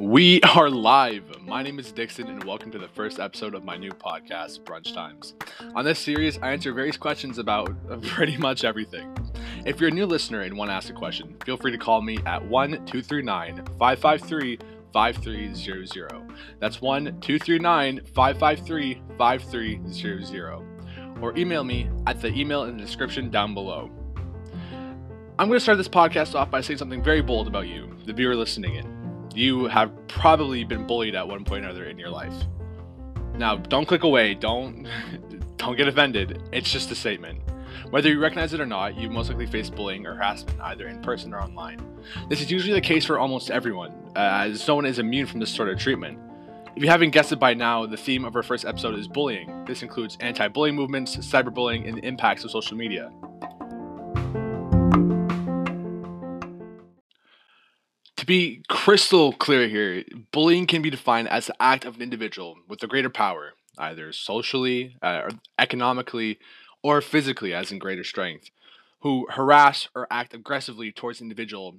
We are live. My name is Dixon, and welcome to the first episode of my new podcast, Brunch Times. On this series, I answer various questions about pretty much everything. If you're a new listener and want to ask a question, feel free to call me at 1 239 553 5300. That's 1 239 553 5300. Or email me at the email in the description down below. I'm going to start this podcast off by saying something very bold about you, the viewer listening in you have probably been bullied at one point or another in your life. Now, don't click away. Don't don't get offended. It's just a statement. Whether you recognize it or not, you most likely face bullying or harassment either in person or online. This is usually the case for almost everyone, as no one is immune from this sort of treatment. If you haven't guessed it by now, the theme of our first episode is bullying. This includes anti bullying movements, cyberbullying, and the impacts of social media. Be crystal clear here, bullying can be defined as the act of an individual with a greater power, either socially, uh, or economically, or physically, as in greater strength, who harass or act aggressively towards an individual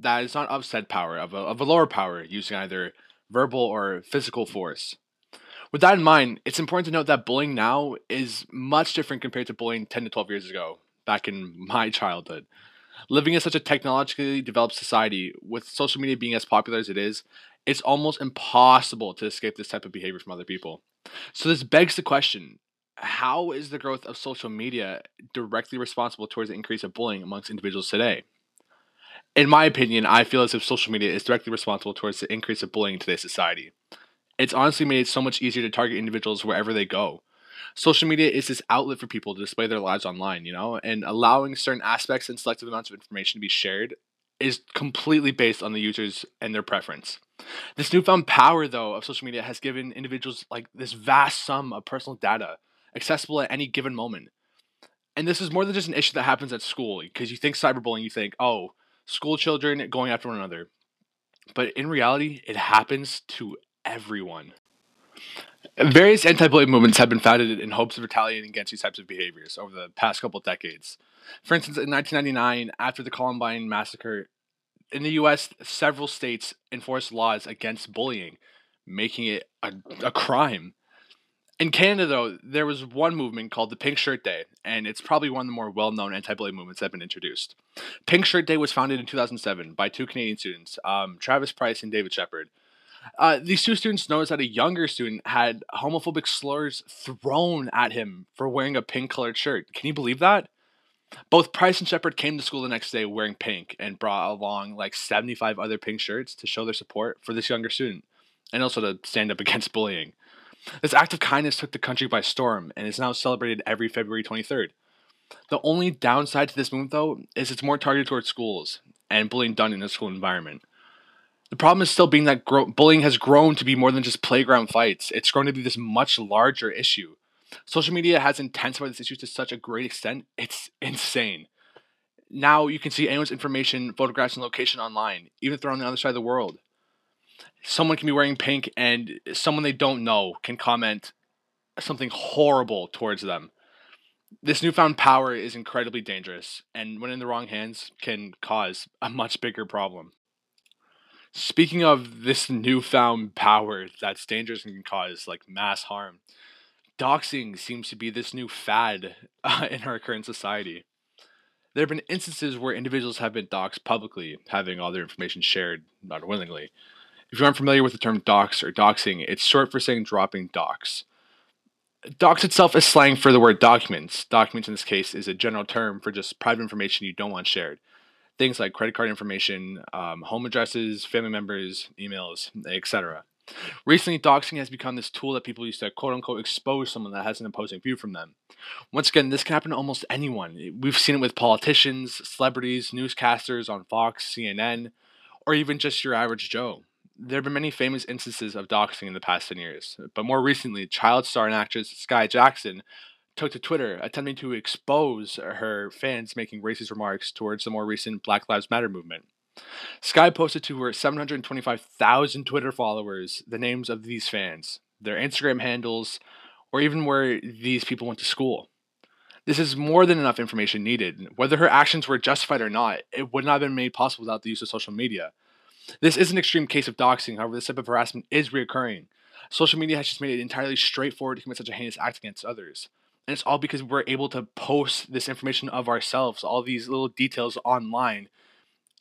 that is not of said power, of a, of a lower power, using either verbal or physical force. With that in mind, it's important to note that bullying now is much different compared to bullying 10 to 12 years ago, back in my childhood living in such a technologically developed society with social media being as popular as it is, it's almost impossible to escape this type of behavior from other people. So this begs the question, how is the growth of social media directly responsible towards the increase of bullying amongst individuals today? In my opinion, I feel as if social media is directly responsible towards the increase of bullying in today's society. It's honestly made it so much easier to target individuals wherever they go social media is this outlet for people to display their lives online, you know, and allowing certain aspects and selective amounts of information to be shared is completely based on the users and their preference. This newfound power, though, of social media has given individuals like this vast sum of personal data accessible at any given moment. And this is more than just an issue that happens at school because you think cyberbullying, you think, oh, school children going after one another. But in reality, it happens to everyone. Various anti-bullying movements have been founded in hopes of retaliating against these types of behaviors over the past couple of decades. For instance, in 1999, after the Columbine massacre, in the U.S., several states enforced laws against bullying, making it a, a crime. In Canada, though, there was one movement called the Pink Shirt Day, and it's probably one of the more well known anti bullying movements that have been introduced. Pink Shirt Day was founded in 2007 by two Canadian students, um, Travis Price and David Shepherd. Uh, these two students noticed that a younger student had homophobic slurs thrown at him for wearing a pink colored shirt. Can you believe that? Both Price and Shepherd came to school the next day wearing pink and brought along like 75 other pink shirts to show their support for this younger student and also to stand up against bullying. This act of kindness took the country by storm and is now celebrated every February 23rd. The only downside to this movement, though, is it's more targeted towards schools and bullying done in a school environment. The problem is still being that gro- bullying has grown to be more than just playground fights. It's grown to be this much larger issue. Social media has intensified this issue to such a great extent, it's insane. Now you can see anyone's information, photographs, and location online, even if they're on the other side of the world. Someone can be wearing pink, and someone they don't know can comment something horrible towards them. This newfound power is incredibly dangerous, and when in the wrong hands, can cause a much bigger problem. Speaking of this newfound power that's dangerous and can cause like mass harm, doxing seems to be this new fad uh, in our current society. There have been instances where individuals have been doxed publicly, having all their information shared not willingly. If you aren't familiar with the term dox or doxing, it's short for saying dropping docs. Docs itself is slang for the word documents. Documents in this case is a general term for just private information you don't want shared things like credit card information, um, home addresses, family members, emails, etc. Recently, doxing has become this tool that people use to quote unquote expose someone that has an opposing view from them. Once again, this can happen to almost anyone. We've seen it with politicians, celebrities, newscasters on Fox, CNN, or even just your average Joe. There have been many famous instances of doxing in the past 10 years, but more recently, child star and actress Skai Jackson took to Twitter, attempting to expose her fans making racist remarks towards the more recent Black Lives Matter movement. Skai posted to her 725,000 Twitter followers the names of these fans, their Instagram handles, or even where these people went to school. This is more than enough information needed. Whether her actions were justified or not, it would not have been made possible without the use of social media. This is an extreme case of doxing, however, this type of harassment is reoccurring. Social media has just made it entirely straightforward to commit such a heinous act against others. And it's all because we're able to post this information of ourselves, all these little details online.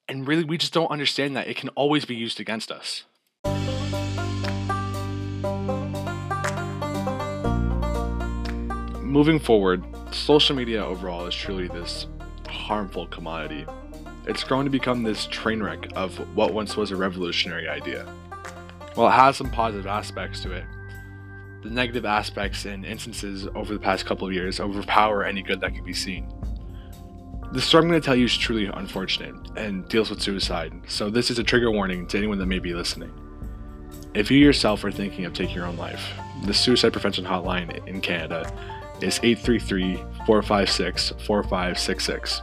And really, we just don't understand that it can always be used against us. Moving forward, social media overall is truly this harmful commodity. It's grown to become this train wreck of what once was a revolutionary idea. While it has some positive aspects to it, the negative aspects and instances over the past couple of years overpower any good that can be seen. The story I'm going to tell you is truly unfortunate and deals with suicide, so this is a trigger warning to anyone that may be listening. If you yourself are thinking of taking your own life, the suicide prevention hotline in Canada is 833 456 4566.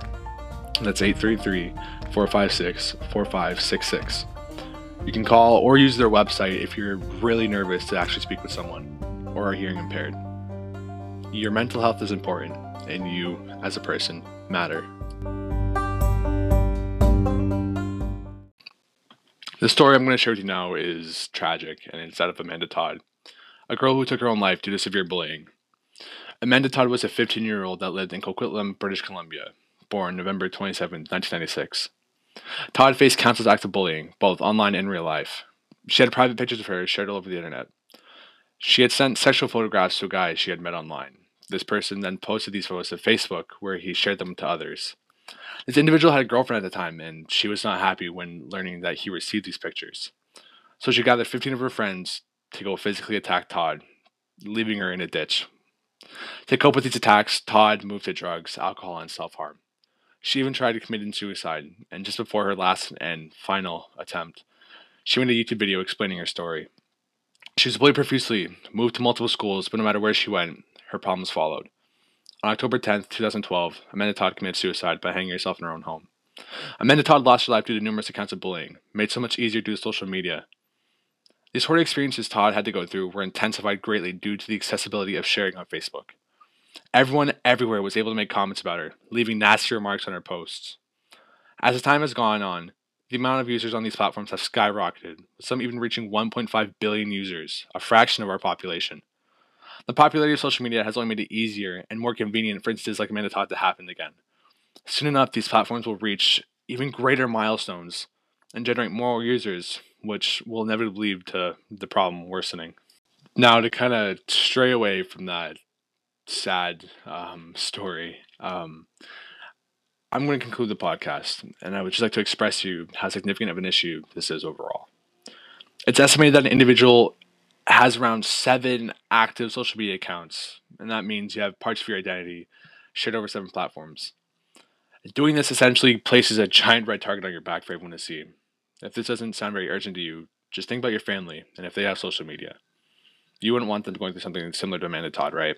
That's 833 456 4566. You can call or use their website if you're really nervous to actually speak with someone or are hearing impaired. Your mental health is important, and you, as a person, matter. The story I'm going to share with you now is tragic, and it's that of Amanda Todd, a girl who took her own life due to severe bullying. Amanda Todd was a 15 year old that lived in Coquitlam, British Columbia, born November 27, 1996. Todd faced countless acts of bullying, both online and real life. She had private pictures of her shared all over the internet. She had sent sexual photographs to a guy she had met online. This person then posted these photos to Facebook, where he shared them to others. This individual had a girlfriend at the time, and she was not happy when learning that he received these pictures. So she gathered 15 of her friends to go physically attack Todd, leaving her in a ditch. To cope with these attacks, Todd moved to drugs, alcohol, and self harm. She even tried to commit suicide, and just before her last and final attempt, she made a YouTube video explaining her story. She was bullied profusely, moved to multiple schools, but no matter where she went, her problems followed. On October 10, 2012, Amanda Todd committed suicide by hanging herself in her own home. Amanda Todd lost her life due to numerous accounts of bullying, made so much easier due to social media. These horrid experiences Todd had to go through were intensified greatly due to the accessibility of sharing on Facebook. Everyone everywhere was able to make comments about her, leaving nasty remarks on her posts. As the time has gone on, the amount of users on these platforms have skyrocketed, with some even reaching 1.5 billion users, a fraction of our population. The popularity of social media has only made it easier and more convenient for instances like Amanda Todd to happen again. Soon enough, these platforms will reach even greater milestones and generate more users, which will inevitably lead to the problem worsening. Now, to kind of stray away from that sad um, story, um, I'm going to conclude the podcast, and I would just like to express to you how significant of an issue this is overall. It's estimated that an individual has around seven active social media accounts, and that means you have parts of your identity shared over seven platforms. Doing this essentially places a giant red target on your back for everyone to see. If this doesn't sound very urgent to you, just think about your family and if they have social media. You wouldn't want them going through something similar to Amanda Todd, right?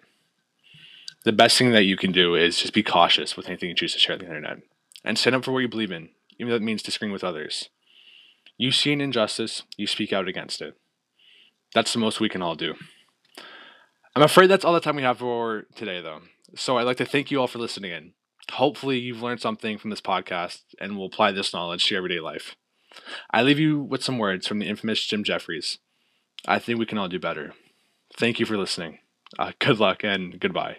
The best thing that you can do is just be cautious with anything you choose to share on the internet and stand up for what you believe in, even though it means disagreeing with others. You see an injustice, you speak out against it. That's the most we can all do. I'm afraid that's all the time we have for today, though. So I'd like to thank you all for listening in. Hopefully, you've learned something from this podcast and will apply this knowledge to your everyday life. I leave you with some words from the infamous Jim Jefferies. I think we can all do better. Thank you for listening. Uh, good luck and goodbye.